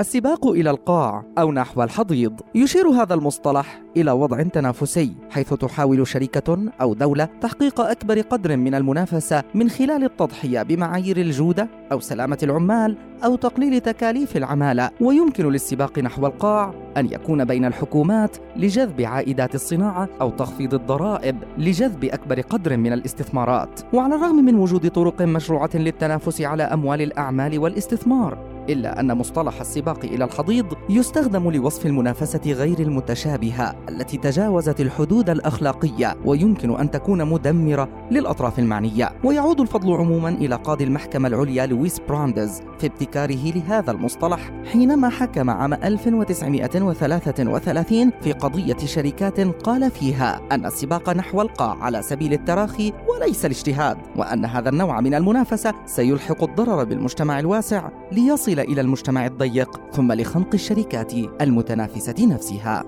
السباق إلى القاع أو نحو الحضيض. يشير هذا المصطلح إلى وضع تنافسي حيث تحاول شركة أو دولة تحقيق أكبر قدر من المنافسة من خلال التضحية بمعايير الجودة أو سلامة العمال أو تقليل تكاليف العمالة. ويمكن للسباق نحو القاع أن يكون بين الحكومات لجذب عائدات الصناعة أو تخفيض الضرائب لجذب أكبر قدر من الاستثمارات. وعلى الرغم من وجود طرق مشروعة للتنافس على أموال الأعمال والاستثمار إلا أن مصطلح السباق إلى الحضيض يستخدم لوصف المنافسة غير المتشابهة التي تجاوزت الحدود الأخلاقية ويمكن أن تكون مدمرة للأطراف المعنية. ويعود الفضل عموما إلى قاضي المحكمة العليا لويس برانديز في ابتكاره لهذا المصطلح حينما حكم عام 1933 في قضية شركات قال فيها أن السباق نحو القاع على سبيل التراخي وليس الاجتهاد وأن هذا النوع من المنافسة سيلحق الضرر بالمجتمع الواسع ليصل إلى المجتمع الضيق ثم لخنق الشركات المتنافسة نفسها.